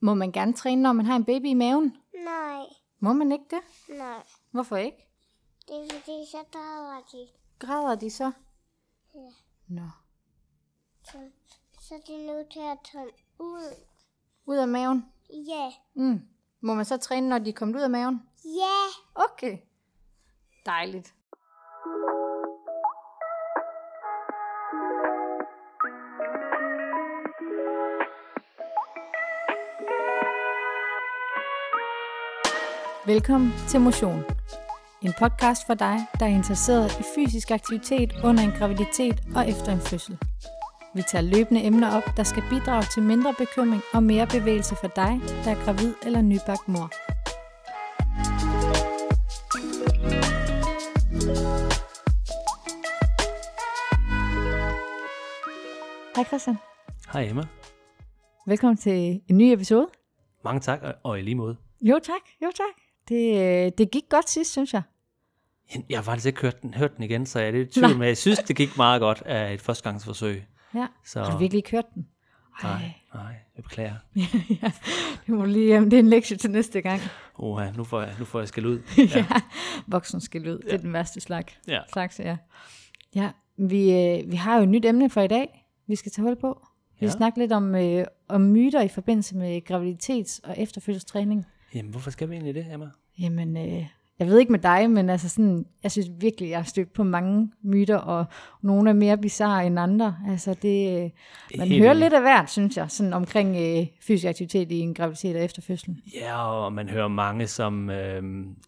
Må man gerne træne, når man har en baby i maven? Nej, Må man ikke det? nej. Hvorfor ikke? Det er fordi, så drager de. Græder de så? Ja. Nå. Så, så er de nødt til at tage ud. Ud af maven? Ja. Mm. Må man så træne, når de er kommet ud af maven? Ja. Okay. Dejligt. Velkommen til Motion. En podcast for dig, der er interesseret i fysisk aktivitet under en graviditet og efter en fødsel. Vi tager løbende emner op, der skal bidrage til mindre bekymring og mere bevægelse for dig, der er gravid eller nybagt mor. Hej Christian. Hej Emma. Velkommen til en ny episode. Mange tak, og- i lige måde. Jo tak, jo tak. Det, øh, det gik godt sidst, synes jeg. Jeg har faktisk ikke hørt den, hørt den igen, så jeg er lidt i tvivl, men jeg synes, det gik meget godt af et førstegangsforsøg. Ja. Så Har du virkelig ikke hørt den? Ej. nej, nej, jeg beklager. ja, det må lige, jamen, det er en lektie til næste gang. Oha, nu får jeg, nu får jeg skal ud. ja. Voksen skal ud. Det er den værste slags. Ja. slags ja. ja vi, øh, vi har jo et nyt emne for i dag, vi skal tage hul på. Vi Ja. skal snakke lidt om, øh, om myter i forbindelse med graviditets- og efterfødselstræning. Jamen, hvorfor skal vi egentlig det, Emma? Jamen, øh, jeg ved ikke med dig, men altså sådan, jeg synes virkelig, jeg har stødt på mange myter, og nogle er mere bizarre end andre. Altså det, øh, man Helt hører lidt af hvert, synes jeg, sådan omkring øh, fysisk aktivitet i en graviditet og efterfødslen. Ja, og man hører mange, som... Øh,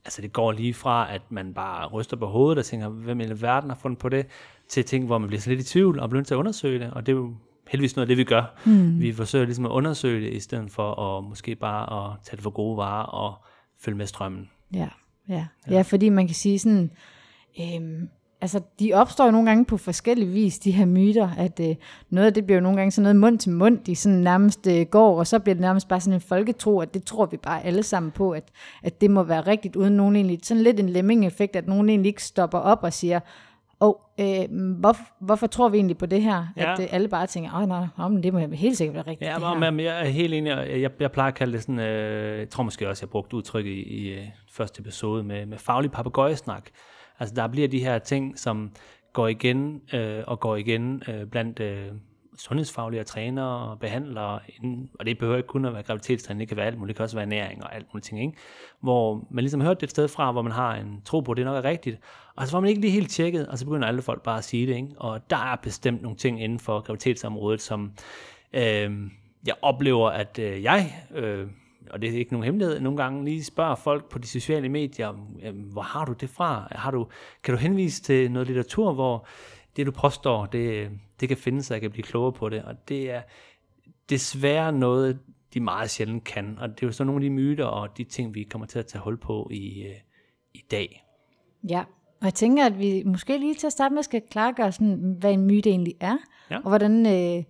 altså, det går lige fra, at man bare ryster på hovedet og tænker, hvem i verden har fundet på det, til ting, hvor man bliver sådan lidt i tvivl og bliver nødt til at undersøge det. Og det er jo heldigvis noget af det, vi gør. Hmm. Vi forsøger ligesom at undersøge det, i stedet for at måske bare at tage det for gode varer og følge med strømmen. Ja, ja. ja. ja fordi man kan sige sådan, øhm, altså de opstår jo nogle gange på forskellige vis, de her myter, at øh, noget af det bliver jo nogle gange sådan noget mund til mund, de sådan nærmest øh, går, og så bliver det nærmest bare sådan en folketro, at det tror vi bare alle sammen på, at, at det må være rigtigt, uden nogen egentlig, sådan lidt en lemming-effekt, at nogen egentlig ikke stopper op og siger, og øh, hvorfor, hvorfor tror vi egentlig på det her? Ja. At øh, alle bare tænker, åh nej, nej, men det må helt sikkert være rigtigt. Ja, men, men jeg er helt enig. og Jeg, jeg plejer at kalde det sådan, øh, jeg tror måske også, jeg brugte udtryk i, i øh, første episode med, med faglig papegøjesnak. Altså der bliver de her ting, som går igen øh, og går igen øh, blandt øh, sundhedsfaglige trænere og behandlere, inden, og det behøver ikke kun at være graviditetstræning, det kan være alt muligt, det kan også være næring og alt muligt ting, ikke? hvor man ligesom har hørt det et sted fra, hvor man har en tro på, at det nok er rigtigt, og så får man ikke lige helt tjekket, og så begynder alle folk bare at sige det, ikke? og der er bestemt nogle ting inden for graviditetsområdet, som øh, jeg oplever, at øh, jeg, øh, og det er ikke nogen hemmelighed, nogle gange lige spørger folk på de sociale medier, øh, hvor har du det fra? Har du, kan du henvise til noget litteratur, hvor det du påstår, det, det kan findes, så jeg kan blive klogere på det, og det er desværre noget, de meget sjældent kan, og det er jo så nogle af de myter og de ting, vi kommer til at tage hul på i, øh, i dag. Ja, og jeg tænker, at vi måske lige til at starte med skal klargøre, sådan, hvad en myte egentlig er, Ja. og hvordan, øh,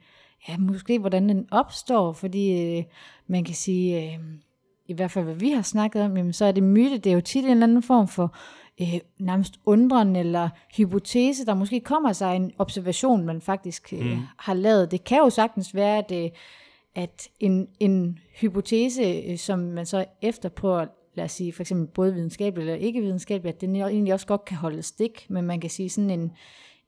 ja, måske hvordan den opstår, fordi øh, man kan sige, øh, i hvert fald hvad vi har snakket om, jamen, så er det myte, det er jo tit en eller anden form for øh, nærmest undren eller hypotese, der måske kommer sig en observation, man faktisk øh, mm. har lavet. Det kan jo sagtens være, at, øh, at en, en hypotese, øh, som man så efter prøver lad os sige, for eksempel både videnskabelig eller ikke videnskabelig, at den egentlig også godt kan holde stik, men man kan sige sådan en,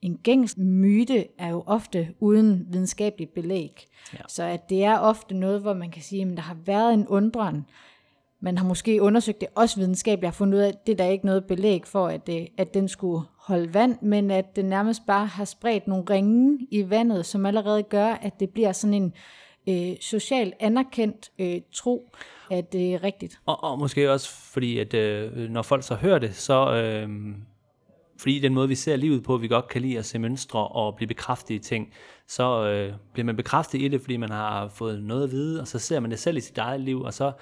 en gængs myte er jo ofte uden videnskabelig belæg. Ja. Så at det er ofte noget, hvor man kan sige, at der har været en undren, man har måske undersøgt det også videnskabeligt, har fundet ud af, at det er der ikke noget belæg for, at, det, at den skulle holde vand, men at den nærmest bare har spredt nogle ringe i vandet, som allerede gør, at det bliver sådan en øh, socialt anerkendt øh, tro, at det er rigtigt. Og, og måske også fordi, at øh, når folk så hører det, så øh, fordi den måde, vi ser livet på, vi godt kan lide at se mønstre og blive bekræftet i ting, så øh, bliver man bekræftet i det, fordi man har fået noget at vide, og så ser man det selv i sit eget liv, og så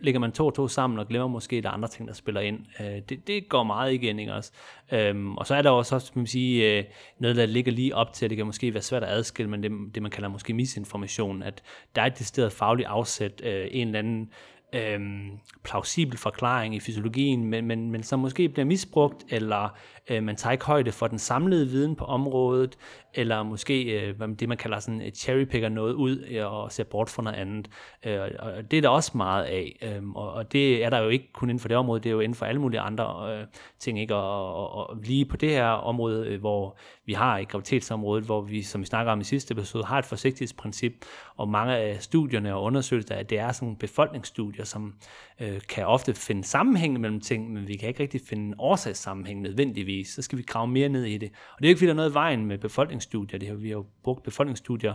lægger man to og to sammen og glemmer måske, at der er andre ting, der spiller ind. Øh, det, det går meget igen, ikke også? Øhm, og så er der også, skal man sige, øh, noget, der ligger lige op til, at det kan måske være svært at adskille, men det, det man kalder måske misinformation, at der er et decideret fagligt afsæt, øh, en eller anden øhm, plausibel forklaring i fysiologien, men, men, men som måske bliver misbrugt, eller øh, man tager ikke højde for den samlede viden på området, eller måske øh, det, man kalder sådan et cherrypicker noget ud øh, og ser bort fra noget andet. Øh, og det er der også meget af, øh, og, og det er der jo ikke kun inden for det område, det er jo inden for alle mulige andre øh, ting, ikke? Og, og, og lige på det her område, øh, hvor vi har i graviditetsområdet, hvor vi, som vi snakker om i sidste episode, har et forsigtighedsprincip, og mange af studierne og undersøgelser, at det er sådan befolkningsstudier, som øh, kan ofte finde sammenhæng mellem ting, men vi kan ikke rigtig finde årsagssammenhæng nødvendigvis. Så skal vi grave mere ned i det. Og det er ikke, fordi der er noget i vejen med befolkningsstudier. Det her, vi har jo brugt befolkningsstudier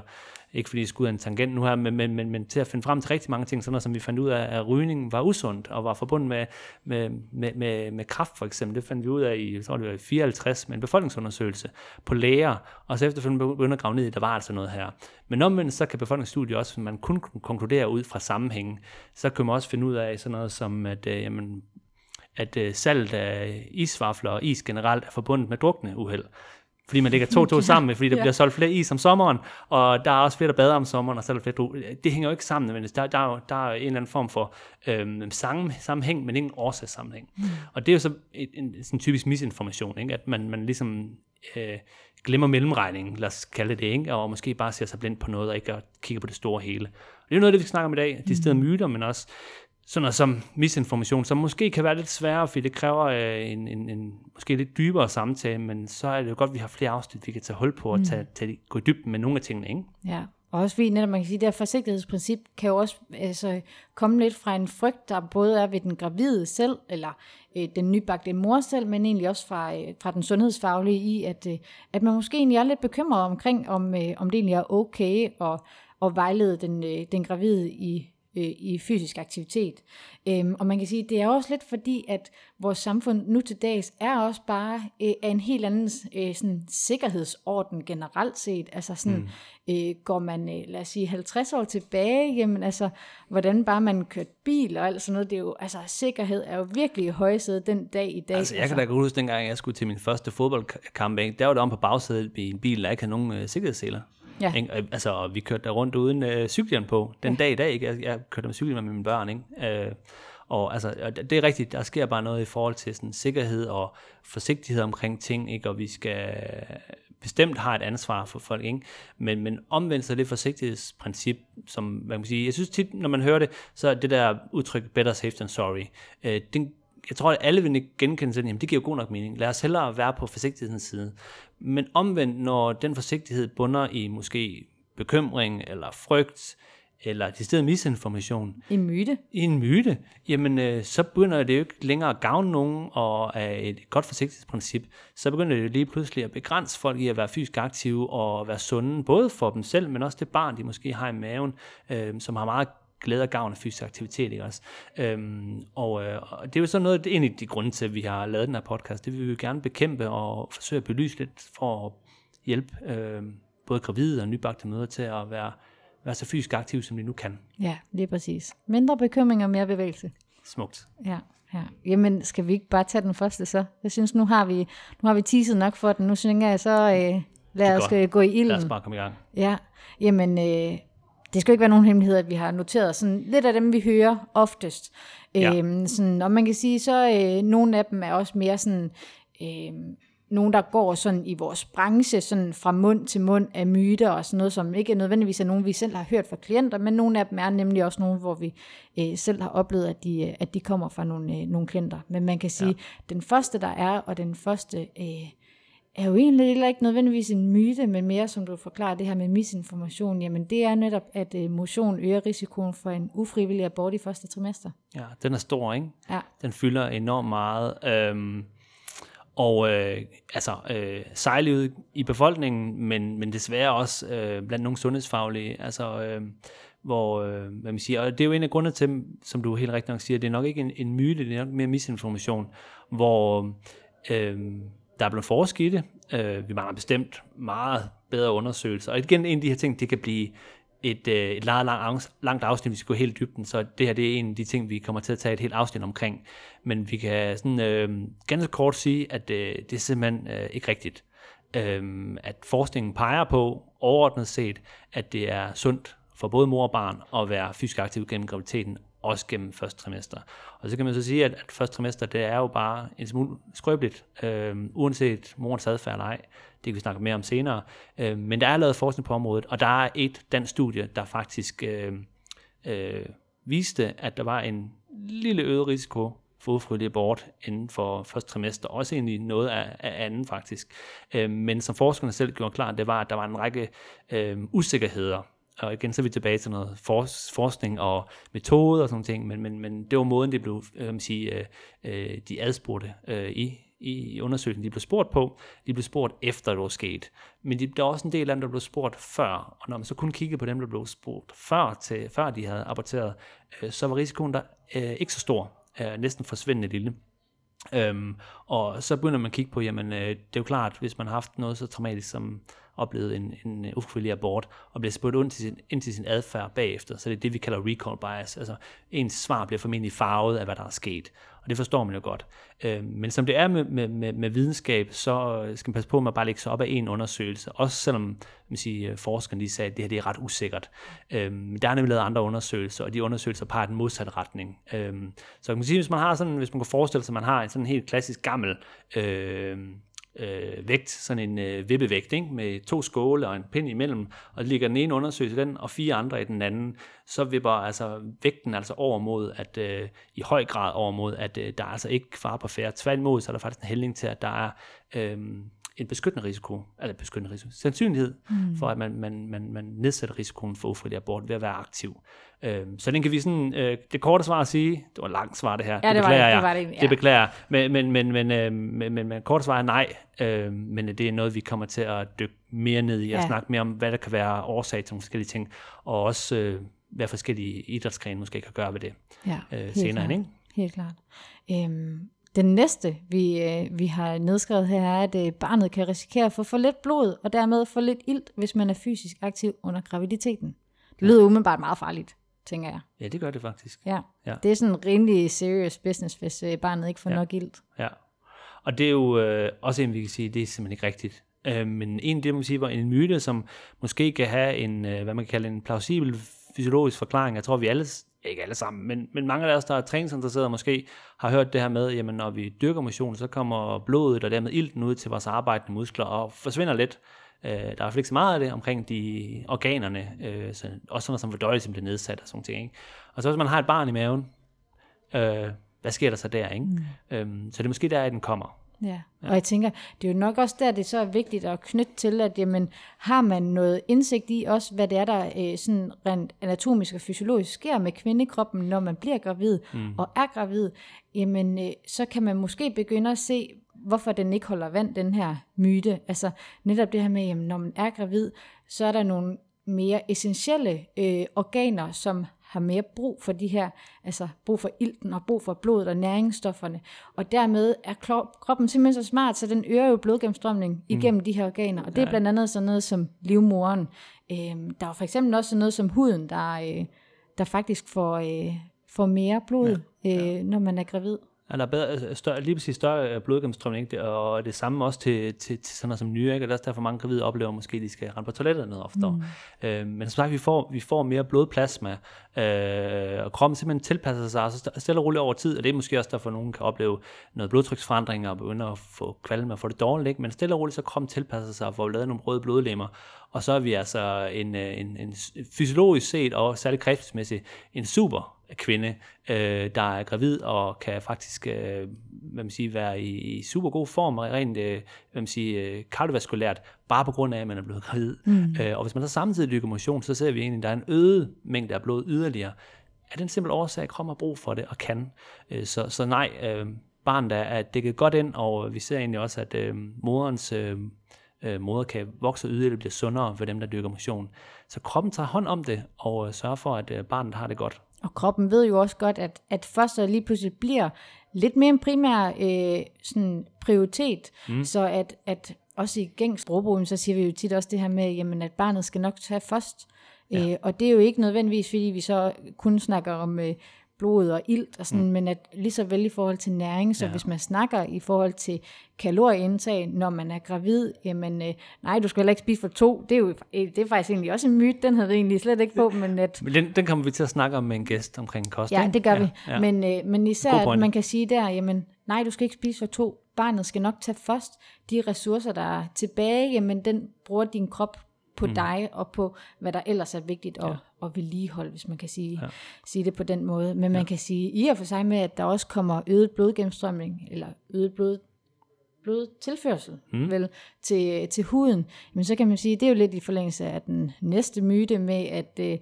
ikke fordi det skulle en tangent nu her, men, men, men, men til at finde frem til rigtig mange ting, sådan noget som vi fandt ud af, at rygning var usundt og var forbundet med, med, med, med, med kraft for eksempel. Det fandt vi ud af i, så tror det var i 54 med en befolkningsundersøgelse på læger, og så efterfølgende begyndte at grave ned i, der var altså noget her. Men omvendt så kan befolkningsstudier også, man kun konkludere ud fra sammenhængen, så kan man også finde ud af sådan noget som, at øh, jamen, at øh, salget af isvafler og is generelt er forbundet med drukne uheld fordi man lægger to to sammen, fordi der ja. bliver solgt flere is om sommeren, og der er også flere, der bader om sommeren, og så er der flere dro. Det hænger jo ikke sammen, men der, der, er, der er en eller anden form for øhm, sammen, sammenhæng, men ingen årsagssammenhæng. Mm. Og det er jo så en, en sådan typisk misinformation, ikke? at man, man ligesom øh, glemmer mellemregningen, lad os kalde det det, ikke? og måske bare ser sig blind på noget, og ikke kigger på det store hele. Og det er jo noget af det, vi snakker om i dag, de steder mm. myter, men også sådan noget som misinformation, som måske kan være lidt sværere, fordi det kræver øh, en, en, en måske lidt dybere samtale, men så er det jo godt, at vi har flere afsnit, vi kan tage hul på og mm. tage, tage, gå i dybden med nogle af tingene. Ikke? Ja, og også fordi netop man kan sige, at det her forsigtighedsprincip kan jo også altså, komme lidt fra en frygt, der både er ved den gravide selv, eller øh, den nybagte mor selv, men egentlig også fra, øh, fra den sundhedsfaglige i, at, øh, at man måske egentlig er lidt bekymret omkring, om, øh, om det egentlig er okay at, at vejlede den, øh, den gravide i øh, i fysisk aktivitet. Øhm, og man kan sige, det er også lidt fordi, at vores samfund nu til dags er også bare øh, af en helt anden øh, sådan, sikkerhedsorden generelt set. Altså sådan, mm. øh, går man, øh, lad os sige, 50 år tilbage, jamen altså, hvordan bare man kørte bil og alt sådan noget, det er jo, altså sikkerhed er jo virkelig i højsædet den dag i dag. Altså jeg kan da godt huske, dengang jeg skulle til min første fodboldkamp, der var der om på bagsædet i en bil, der ikke havde nogen øh, sikkerhedsseler. Ja. Ikke? Altså, vi kørte der rundt uden øh, cyklen på. Den ja. dag i dag, ikke? Jeg, jeg kørte med cyklen med mine børn, ikke? Øh, og altså, det er rigtigt, der sker bare noget i forhold til sådan, sikkerhed og forsigtighed omkring ting, ikke? og vi skal bestemt har et ansvar for folk, ikke? Men, men omvendt så er det forsigtighedsprincip, som man kan sige, jeg synes tit, når man hører det, så er det der udtryk, better safe than sorry, øh, den, jeg tror, at alle vil genkende sig, jamen det giver jo god nok mening. Lad os hellere være på forsigtighedens side. Men omvendt, når den forsigtighed bunder i måske bekymring eller frygt, eller stedet misinformation. En myte. I en myte. Jamen, øh, så begynder det jo ikke længere at gavne nogen, og er et godt forsigtighedsprincip, så begynder det jo lige pludselig at begrænse folk i at være fysisk aktive og være sunde, både for dem selv, men også det barn, de måske har i maven, øh, som har meget glæde og gavn af fysisk aktivitet, ikke også? Øhm, og, øh, og det er jo så noget, det er en af de grunde til, at vi har lavet den her podcast. Det vil vi jo gerne bekæmpe og forsøge at belyse lidt for at hjælpe øh, både gravide og nybagte mødre til at være, være så fysisk aktive, som de nu kan. Ja, lige præcis. Mindre bekymring og mere bevægelse. Smukt. Ja. Ja. Jamen, skal vi ikke bare tage den første så? Jeg synes, nu har vi, nu har vi teaset nok for den. Nu synes jeg, så øh, lad os gå i ilden. Lad os bare komme i gang. Ja, jamen, øh, det skal ikke være nogen hemmelighed, at vi har noteret sådan lidt af dem, vi hører oftest. Ja. Øhm, sådan, og man kan sige, så øh, nogle af dem er også mere sådan, øh, nogen, der går sådan i vores branche, sådan fra mund til mund af myter og sådan noget, som ikke nødvendigvis er nogen, vi selv har hørt fra klienter, men nogle af dem er nemlig også nogen, hvor vi øh, selv har oplevet, at de, at de kommer fra nogle, øh, nogle klienter. Men man kan sige, ja. den første, der er, og den første... Øh, er jo egentlig heller ikke nødvendigvis en myte, men mere som du forklarer det her med misinformation, jamen det er netop, at øh, motion øger risikoen for en ufrivillig abort i første trimester. Ja, den er stor, ikke? Ja. Den fylder enormt meget. Øhm, og øh, altså øh, sejlig ud i befolkningen, men, men desværre også øh, blandt nogle sundhedsfaglige, altså øh, hvor, øh, hvad man siger, og det er jo en af grundene til, som du helt rigtigt nok siger, det er nok ikke en, en myte, det er nok mere misinformation, hvor øh, der er blevet forsket i det. Øh, vi mangler bestemt meget bedre undersøgelser. Og igen, en af de her ting, det kan blive et, øh, et langt, langt, langt afsnit, vi skal gå helt i dybden, så det her det er en af de ting, vi kommer til at tage et helt afsnit omkring. Men vi kan sådan, øh, ganske kort sige, at øh, det er simpelthen øh, ikke rigtigt. Øh, at forskningen peger på, overordnet set, at det er sundt for både mor og barn at være fysisk aktiv gennem graviditeten, også gennem første trimester. Og så kan man så sige, at, at første trimester, det er jo bare en smule skrøbeligt, øh, uanset morens adfærd eller ej. Det kan vi snakke mere om senere. Øh, men der er lavet forskning på området, og der er et dansk studie, der faktisk øh, øh, viste, at der var en lille øget risiko for ufrivillig abort inden for første trimester, også egentlig noget af, af anden faktisk. Øh, men som forskerne selv gjorde klart, det var, at der var en række øh, usikkerheder og igen så er vi tilbage til noget for, forskning og metode og sådan ting, men, men, men det var måden, det blev, øh, man sige, øh, øh, de adspurgte øh, i, i undersøgelsen, de blev spurgt på, de blev spurgt efter det var sket. Men de, der er også en del af dem, der blev spurgt før, og når man så kun kiggede på dem, der blev spurgt før, til, før de havde aborteret, øh, så var risikoen der øh, ikke så stor, øh, næsten forsvindende lille. Øhm, og så begynder man at kigge på, jamen øh, det er jo klart, hvis man har haft noget så traumatisk som oplevet en, en øh, ufrivillig abort, og bliver spurgt ind til, sin, ind til sin adfærd bagefter, så det er det, vi kalder recall bias. Altså ens svar bliver formentlig farvet af, hvad der er sket. Og det forstår man jo godt. Øh, men som det er med, med, med, med videnskab, så øh, skal man passe på med at bare lægge sig op af en undersøgelse. Også selvom man siger, øh, forskerne lige sagde, at det her det er ret usikkert. Øh, men der er nemlig lavet andre undersøgelser, og de undersøgelser peger den modsatte retning. Øh, så kan man sige, hvis man har sådan, hvis man kan forestille sig, at man har en sådan helt klassisk gammel øh, øh, vægt, sådan en øh, vippevægt, ikke? med to skåle og en pind imellem, og ligger den ene undersøgelse i den, og fire andre i den anden, så vipper altså vægten altså over mod, at øh, i høj grad over mod, at øh, der er altså ikke far på færre. Tværtimod, så er der faktisk en hældning til, at der er øh, en beskyttende risiko, eller beskyttende risiko, sandsynlighed mm. for, at man, man, man, man nedsætter risikoen for ufrivillig abort ved at være aktiv. Øhm, så den kan vi sådan, øh, det korte svar at sige, det var langt svar det her, ja, det, det beklager det, jeg, det, var det, ja. det beklager men, men, men, men, øh, men, men, men kort svar er nej, øh, men det er noget, vi kommer til at dykke mere ned i, og ja. snakke mere om, hvad der kan være årsag til nogle forskellige ting, og også øh, hvad forskellige idrætsgrene måske kan gøre ved det ja, øh, senere. Klart. Ikke? Helt klart. Øhm, den næste, vi, øh, vi har nedskrevet her, er, at øh, barnet kan risikere at få for lidt blod, og dermed få lidt ilt, hvis man er fysisk aktiv under graviditeten. Det lyder ja. umiddelbart meget farligt, tænker jeg. Ja, det gør det faktisk. Ja, ja. det er sådan en rimelig serious business, hvis øh, barnet ikke får ja. nok ilt. Ja, og det er jo øh, også en, vi kan sige, det er simpelthen ikke rigtigt. Øh, men en det, man sige, var en myte, som måske kan have en, øh, hvad man kan kalde en plausibel fysiologisk forklaring. Jeg tror, vi alle ikke alle sammen, men, men mange af os, der er træningsinteresserede, måske har hørt det her med, jamen når vi dyrker motion, så kommer blodet og dermed ilten ud til vores arbejdende muskler og forsvinder lidt. Øh, der er i hvert fald ikke så meget af det omkring de organerne, øh, så også sådan noget som fordøjelsen bliver nedsat og sådan ting. Ikke? Og så hvis man har et barn i maven, øh, hvad sker der så der? Ikke? Mm. Øhm, så det er måske der, at den kommer. Ja. ja, og jeg tænker, det er jo nok også der, det så er vigtigt at knytte til, at jamen, har man noget indsigt i også, hvad det er, der øh, sådan rent anatomisk og fysiologisk sker med kvindekroppen, når man bliver gravid mm. og er gravid, jamen øh, så kan man måske begynde at se, hvorfor den ikke holder vand, den her myte. Altså netop det her med, jamen, når man er gravid, så er der nogle mere essentielle øh, organer, som har mere brug for de her, altså brug for ilten og brug for blodet og næringsstofferne. Og dermed er kroppen simpelthen så smart, så den øger jo blodgennemstrømning mm. igennem de her organer. Og det er blandt andet sådan noget som livmoren. Øhm, der er for eksempel også sådan noget som huden, der, øh, der faktisk får, øh, får mere blod, ja. Ja. Øh, når man er gravid. Der er bedre, altså, større, lige præcis større øh, blodgennemstrømning, ikke? og det samme også til, til, til sådan noget som nye, ikke? og det er også derfor mange gravide oplever, måske de skal rende på toilettet noget oftere. Mm. Øh, men som sagt, vi får, vi får mere blodplasma, øh, og kroppen simpelthen tilpasser sig, så stille og roligt over tid, og det er måske også derfor, nogen kan opleve noget blodtryksforandringer, og begynde at få kvalme og få det dårligt, ikke? men stille og roligt, så kroppen tilpasser sig, og får lavet nogle røde blodlemmer, og så er vi altså en, øh, en, en fysiologisk set, og særligt kræftmæssigt, en super kvinde, øh, der er gravid og kan faktisk øh, hvad man siger, være i, i super god form, og rent øh, hvad man siger, øh, kardiovaskulært, bare på grund af, at man er blevet gravid. Mm. Øh, og hvis man så samtidig dykker motion, så ser vi egentlig, at der er en øget mængde af blod yderligere. Er det en simpel årsag, at kroppen har brug for det og kan? Øh, så, så nej, øh, barnet er, er dækket godt ind, og vi ser egentlig også, at øh, moderens øh, øh, moder kan vokse yderligere og blive sundere for dem, der dyrker motion. Så kroppen tager hånd om det og øh, sørger for, at øh, barnet har det godt. Og kroppen ved jo også godt, at, at fosteret lige pludselig bliver lidt mere en primær øh, sådan prioritet, mm. så at, at også i gængs sprogbrug, så siger vi jo tit også det her med, jamen, at barnet skal nok tage først. Ja. Øh, og det er jo ikke nødvendigvis, fordi vi så kun snakker om øh, blod og ilt, og sådan, mm. men at lige så vel i forhold til næring, så ja. hvis man snakker i forhold til kalorieindtag, når man er gravid, jamen øh, nej, du skal heller ikke spise for to, det er jo det er faktisk egentlig også en myte, den havde vi egentlig slet ikke på, men at... Men den, den kommer vi til at snakke om med en gæst omkring kost, Ja, det gør ja, vi, Ja. men, øh, men især, at man kan sige der, jamen nej, du skal ikke spise for to, barnet skal nok tage først de ressourcer, der er tilbage, jamen den bruger din krop på mm. dig, og på hvad der ellers er vigtigt at, ja. at vedligeholde, hvis man kan sige, ja. sige det på den måde. Men man kan sige, i og for sig med, at der også kommer øget blodgennemstrømning, eller øget blod, blodtilførsel mm. vel, til, til huden, men så kan man sige, det er jo lidt i forlængelse af den næste myte med, at, øh,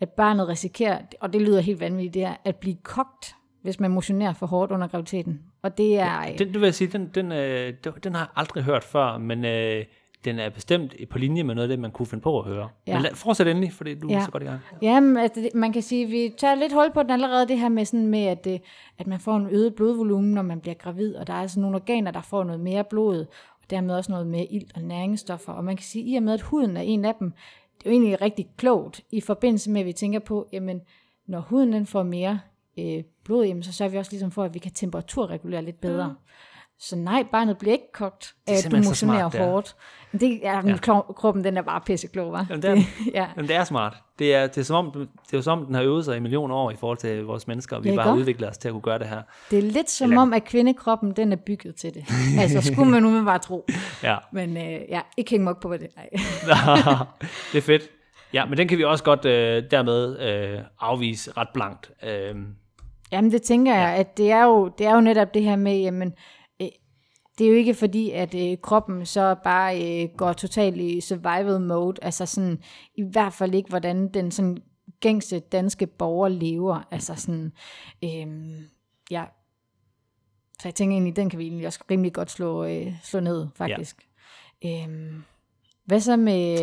at barnet risikerer, og det lyder helt vanvittigt, det er at blive kogt, hvis man motionerer for hårdt under graviditeten. Og det er... øh, Den, det vil jeg sige, den, den, øh, den har jeg aldrig hørt før, men øh, den er bestemt på linje med noget af det, man kunne finde på at høre. Ja. Men lad, fortsæt endelig, fordi du er Ja. så godt i gang. Jamen, altså, man kan sige, vi tager lidt hul på den allerede, det her med, sådan med at, at man får en øget blodvolumen, når man bliver gravid, og der er altså nogle organer, der får noget mere blod, og dermed også noget mere ilt og næringsstoffer. Og man kan sige, i og med, at huden er en af dem, det er jo egentlig rigtig klogt, i forbindelse med, at vi tænker på, jamen, når huden den får mere øh, blod, jamen, så sørger vi også ligesom for, at vi kan temperaturregulere lidt bedre. Mm. Så nej, barnet bliver ikke kogt, af at du motionerer smart, det er. hårdt. Men det er, ja. kroppen, den er bare pisseklog, hva'? Jamen, det er, ja. Jamen, det er smart. Det er, det, er som om, det er som om, den har øvet sig i millioner år i forhold til vores mennesker, og vi Ja, bare har udviklet os til at kunne gøre det her. Det er lidt som Eller- om, at kvindekroppen, den er bygget til det. altså, skulle man nu bare tro. Ja, Men øh, ja, ikke hænge mig op på, det er. det er fedt. Ja, men den kan vi også godt øh, dermed øh, afvise ret blankt. Øh, Jamen, det tænker jeg, at det er jo, det er jo netop det her med, jamen, det er jo ikke fordi, at øh, kroppen så bare øh, går totalt i survival mode, altså sådan, i hvert fald ikke, hvordan den sådan gængse danske borger lever, altså sådan, øh, ja, så jeg tænker egentlig, den kan vi egentlig også rimelig godt slå, øh, slå ned, faktisk. Ja. Øh, hvad så med,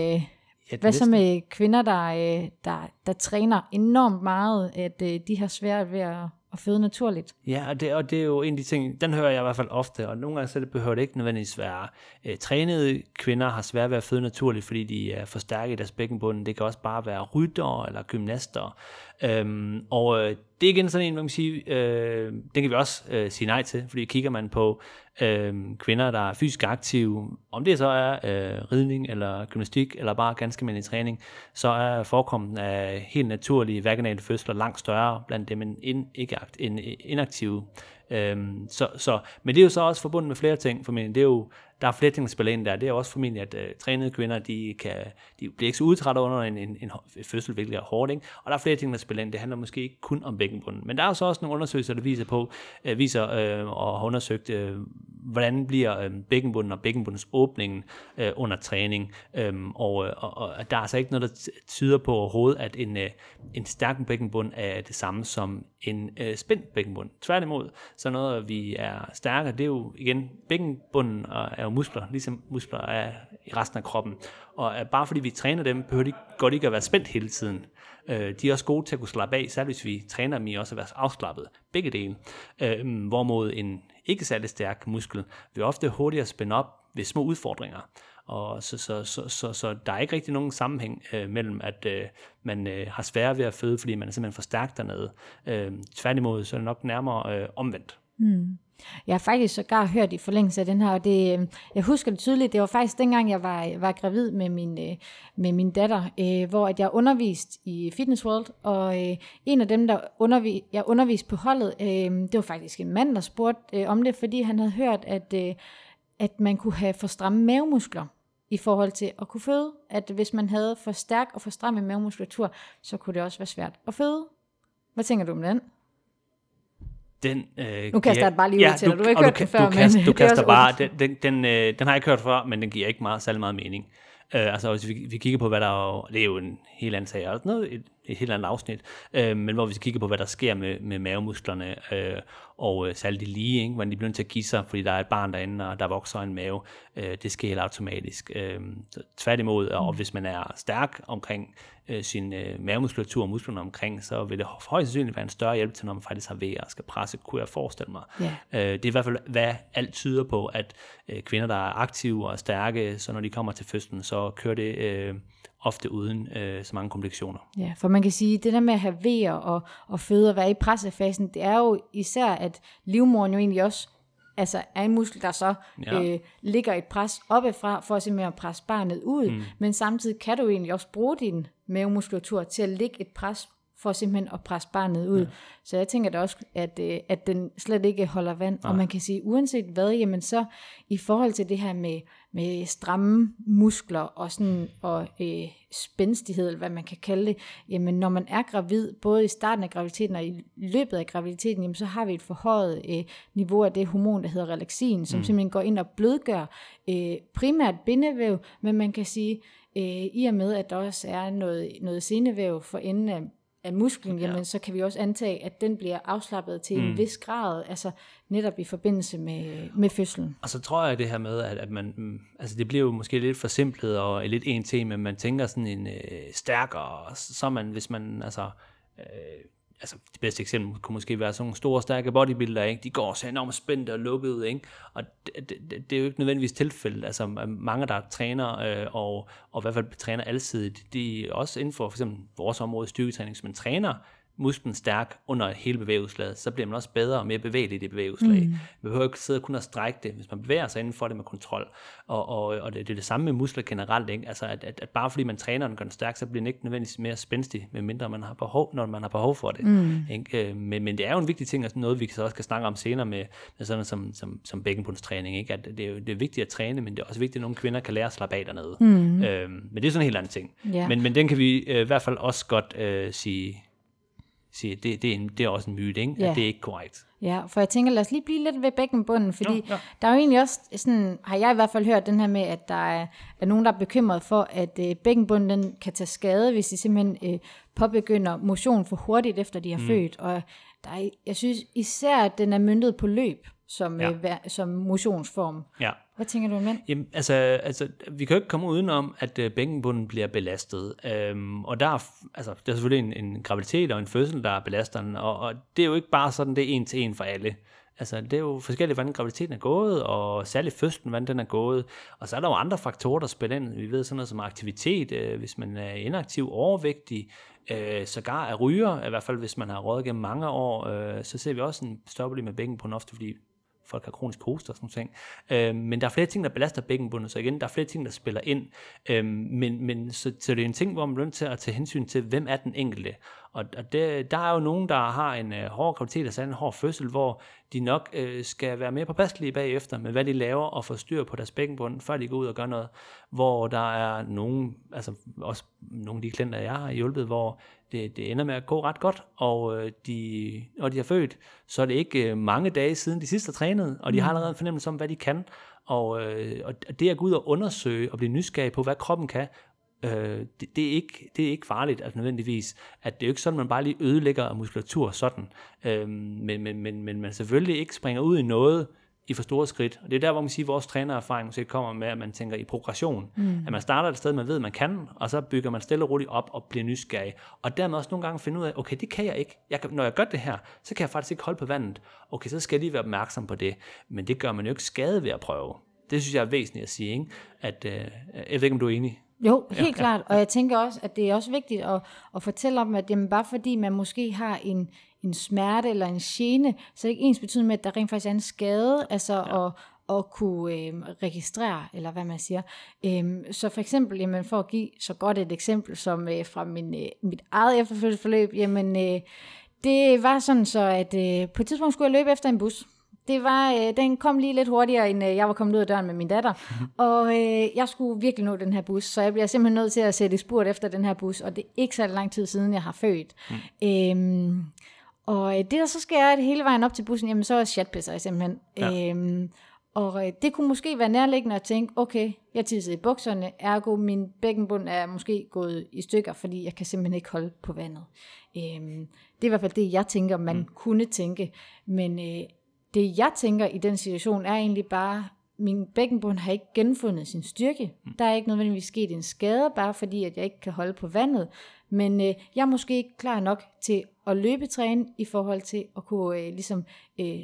det hvad så med kvinder, der, øh, der, der træner enormt meget, at øh, de har svært ved at, at føde naturligt? Ja, og det, og det er jo en af de ting, den hører jeg i hvert fald ofte, og nogle gange så det behøver det ikke nødvendigvis være øh, trænede kvinder har svært ved at føde naturligt, fordi de er for stærke i deres bækkenbund. Det kan også bare være rytter eller gymnaster. Øhm, og øh, det er igen sådan en, man kan sige, øh, den kan vi også øh, sige nej til, fordi kigger man på øh, kvinder, der er fysisk aktive, om det så er øh, ridning eller gymnastik eller bare ganske almindelig træning, så er forekomsten af helt naturlige vaginale fødsler langt større blandt dem end, ind, ikke akt, end øh, inaktive. Øhm, så, så, men det er jo så også forbundet med flere ting formentlig. Det er jo, der er flere ting, der spiller ind der. Det er jo også formentlig, at øh, trænede kvinder, de, kan, de bliver ikke så udtrætte under en, en, en fødsel, hvilket er hårdt. Ikke? Og der er flere ting, der spiller ind. Det handler måske ikke kun om bækkenbunden. Men der er jo så også nogle undersøgelser, der viser på, øh, viser øh, og har undersøgt, øh, hvordan bliver øh, bækkenbunden og bækkenbundens åbningen øh, under træning. Øh, og, øh, og, og der er altså ikke noget, der tyder på overhovedet, at en, øh, en stærk bækkenbund er det samme som en øh, spændt bækkenbund. Tværtimod, så noget, vi er stærkere, det er jo igen, bækkenbunden og- er jo muskler, ligesom muskler er i resten af kroppen. Og øh, bare fordi vi træner dem, behøver de godt ikke at være spændt hele tiden. Øh, de er også gode til at kunne slappe af, særligt hvis vi træner dem i også at være afslappet. Begge dele. Øh, hvorimod en ikke særlig stærk muskel vil ofte hurtigere spænde op ved små udfordringer. Og så, så, så, så, så der er ikke rigtig nogen sammenhæng øh, mellem, at øh, man øh, har svære ved at føde, fordi man er simpelthen for stærk dernede. Øh, tværtimod, så er det nok nærmere øh, omvendt. Hmm. Jeg har faktisk sågar hørt i forlængelse af den her, og det, øh, jeg husker det tydeligt, det var faktisk dengang, jeg var, var gravid med min, øh, med min datter, øh, hvor at jeg underviste i Fitness World, og øh, en af dem, der undervi, jeg underviste på holdet, øh, det var faktisk en mand, der spurgte øh, om det, fordi han havde hørt, at, øh, at man kunne have for stramme mavemuskler i forhold til at kunne føde. At hvis man havde for stærk og for stram en mavemuskulatur, så kunne det også være svært at føde. Hvad tænker du om den? Den, øh, Nu kaster jeg bare lige ud til dig. Du har ikke hørt den før, du, kaster, men du er kaster bare, den, den, den, øh, den har jeg ikke hørt før, men den giver ikke meget, særlig meget mening. Øh, altså hvis vi, vi kigger på, hvad der er, det er jo en helt anden sag, og noget, et, et helt andet afsnit, øh, men hvor vi kigger på, hvad der sker med, med mavemusklerne, øh, og øh, særligt de lige, ikke, hvordan de bliver nødt til at give sig, fordi der er et barn derinde, og der vokser en mave, øh, det sker helt automatisk. Øh, tværtimod, og hvis man er stærk omkring øh, sin øh, mavemuskulatur og musklerne omkring, så vil det højst sandsynligt være en større hjælp til, når man faktisk har vejer og skal presse, kunne jeg forestille mig. Ja. Øh, det er i hvert fald, hvad alt tyder på, at øh, kvinder, der er aktive og stærke, så når de kommer til fødslen, så kører det øh, ofte uden øh, så mange komplikationer. Ja, for man kan sige, det der med at have vejer og, og føde og være i pressefasen, det er jo især, at livmoren jo egentlig også altså er en muskel, der så Ja. øh, ligger et pres oppefra, for simpelthen at presse barnet ud, mm. men samtidig kan du egentlig også bruge din mavemuskulatur til at lægge et pres, for simpelthen at presse barnet ud. Ja. Så jeg tænker da også, at, øh, at den slet ikke holder vand. Nej. Og man kan sige, uanset hvad, jamen så i forhold til det her med, med stramme muskler og, sådan, og øh, spændstighed, eller hvad man kan kalde det, jamen når man er gravid, både i starten af graviditeten og i løbet af graviditeten, jamen så har vi et forhøjet øh, niveau af det hormon, der hedder relaxin, som mm. simpelthen går ind og blødgør øh, primært bindevæv, men man kan sige, øh, i og med, at der også er noget, noget senevæv for enden af, af musklen, jamen så kan vi også antage, at den bliver afslappet til mm. en vis grad, altså netop i forbindelse med, med fødslen. Og så tror jeg det her med, at, at man, mm, altså det bliver jo måske lidt forsimplet og lidt en til, men man tænker sådan en øh, stærkere, så man, hvis man, altså, øh, altså det bedste eksempel kunne måske være sådan nogle store, stærke bodybuildere, ikke? de går så enormt spændte og lukkede, ikke? og det, det, det, er jo ikke nødvendigvis tilfældet, altså mange, der træner, øh, og, og i hvert fald træner alsidigt, de er også inden for for eksempel vores område styrketræning, hvis man træner musklen stærk under hele bevægelseslaget, så bliver man også bedre og mere bevægelig i det bevægelseslag. Mm. Man behøver ikke sidde og kun at strække det, hvis man bevæger sig inden for det med kontrol. Og, og, og det, det er det samme med muskler generelt, ikke? Altså at, at, at bare fordi man træner den gør den stærk, så bliver den ikke nødvendigvis mere spændstig, medmindre man har behov, når man har behov for det. Mm. Ikke? Øh, Men, men det er jo en vigtig ting, og noget vi så også kan snakke om senere med, med sådan noget som, som, som bækkenbundstræning, ikke? At det er, jo, det er vigtigt at træne, men det er også vigtigt, at nogle kvinder kan lære at slappe af dernede. Mm. Øhm, men det er sådan en helt anden ting. Ja. Men, men den kan vi øh, i hvert fald også godt øh, sige, sige det, det, er en, det er også en myte, ikke? Ja. at det er ikke korrekt. Ja, for jeg tænker, lad os lige blive lidt ved bækkenbunden, fordi Jo, ja. der er jo egentlig også, sådan, har jeg i hvert fald hørt den her med, at der er, er nogen, der er bekymret for, at øh, bækkenbunden den kan tage skade, hvis de simpelthen øh, påbegynder motion for hurtigt, efter de har mm. født. Og der er, jeg synes især, at den er myndet på løb som, Ja. øh, som motionsform. Ja. Hvad tænker du om det? Jamen, altså, altså, vi kan jo ikke komme udenom, at øh, bækkenbunden bliver belastet. Øhm, og der er, altså, der er selvfølgelig en, en graviditet og en fødsel, der er belasteren. Og, og det er jo ikke bare sådan, det er en til en for alle. Altså, det er jo forskelligt, hvordan graviditeten er gået, og særligt fødslen, hvordan den er gået. Og så er der jo andre faktorer, der spiller ind. Vi ved sådan noget som aktivitet, øh, hvis man er inaktiv, overvægtig, øh, sågar er ryger, i hvert fald hvis man har røget gennem mange år, øh, så ser vi også en stoppelig med bækken på en ofte, fordi folk har kronisk hoste og sådan ting. Øh, men der er flere ting, der belaster bækkenbundet, så igen, der er flere ting, der spiller ind. Øh, men men så, så det er en ting, hvor man er nødt til at tage hensyn til, hvem er den enkelte. Og, og det, der er jo nogen, der har en øh, hård graviditet, altså en hård fødsel, hvor de nok øh, skal være mere påpasselige bagefter med, hvad de laver, og få styr på deres bækkenbund, før de går ud og gør noget. Hvor der er nogen, altså også nogle af de klienter, jeg har hjulpet, hvor det, det ender med at gå ret godt, og øh, de, når de har født, så er det ikke øh, mange dage siden de sidste har trænet, og de har allerede en fornemmelse om, hvad de kan. Og, øh, og det at gå ud og undersøge og blive nysgerrig på, hvad kroppen kan, øh, det, det, er ikke, det er ikke farligt altså nødvendigvis. At det er jo ikke sådan, man bare lige ødelægger muskulatur sådan. Øh, men, men, men, men man selvfølgelig ikke springer ud i noget, i for store skridt. Og det er der, hvor man siger, at vores trænererfaring måske kommer med, at man tænker i progression. Mm. At man starter et sted, man ved, man kan, og så bygger man stille og roligt op og bliver nysgerrig. Og dermed også nogle gange finde ud af, okay, det kan jeg ikke. Jeg kan, når jeg gør det her, så kan jeg faktisk ikke holde på vandet. Okay, så skal jeg lige være opmærksom på det. Men det gør man jo ikke skade ved at prøve. Det synes jeg er væsentligt at sige, ikke? At, øh, jeg ved ikke, om du er enig. Jo, helt ja, klart. Og jeg tænker også, at det er også vigtigt at, at fortælle om, at jamen, bare fordi man måske har en, en smerte eller en gene, så er det ikke ens betydende med, at der rent faktisk er en skade, altså ja. at, at kunne øh, registrere, eller hvad man siger. Øhm, så for eksempel, jamen, for at give så godt et eksempel som øh, fra min, øh, mit eget efterfølgelsesforløb, jamen øh, det var sådan så, at øh, på et tidspunkt skulle jeg løbe efter en bus. Det var, øh, den kom lige lidt hurtigere, end øh, jeg var kommet ud af døren med min datter. Og øh, jeg skulle virkelig nå den her bus, så jeg bliver simpelthen nødt til at sætte i spurt efter den her bus. Og det er ikke så lang tid siden, jeg har født. Mm. Øhm, og øh, det, der så sker, er, at hele vejen op til bussen, jamen så er chatpisser jeg simpelthen. Ja. Øhm, og øh, det kunne måske være nærliggende at tænke, okay, jeg tissede i bukserne, ergo min bækkenbund er måske gået i stykker, fordi jeg kan simpelthen ikke holde på vandet. Øhm, det er i hvert fald det, jeg tænker, man mm. kunne tænke. Men øh, det, jeg tænker i den situation, er egentlig bare, min bækkenbund har ikke genfundet sin styrke. Mm. Der er ikke nødvendigvis sket en skade, bare fordi, at jeg ikke kan holde på vandet. Men øh, jeg er måske ikke klar nok til at løbetræne i forhold til at kunne øh, ligesom, øh,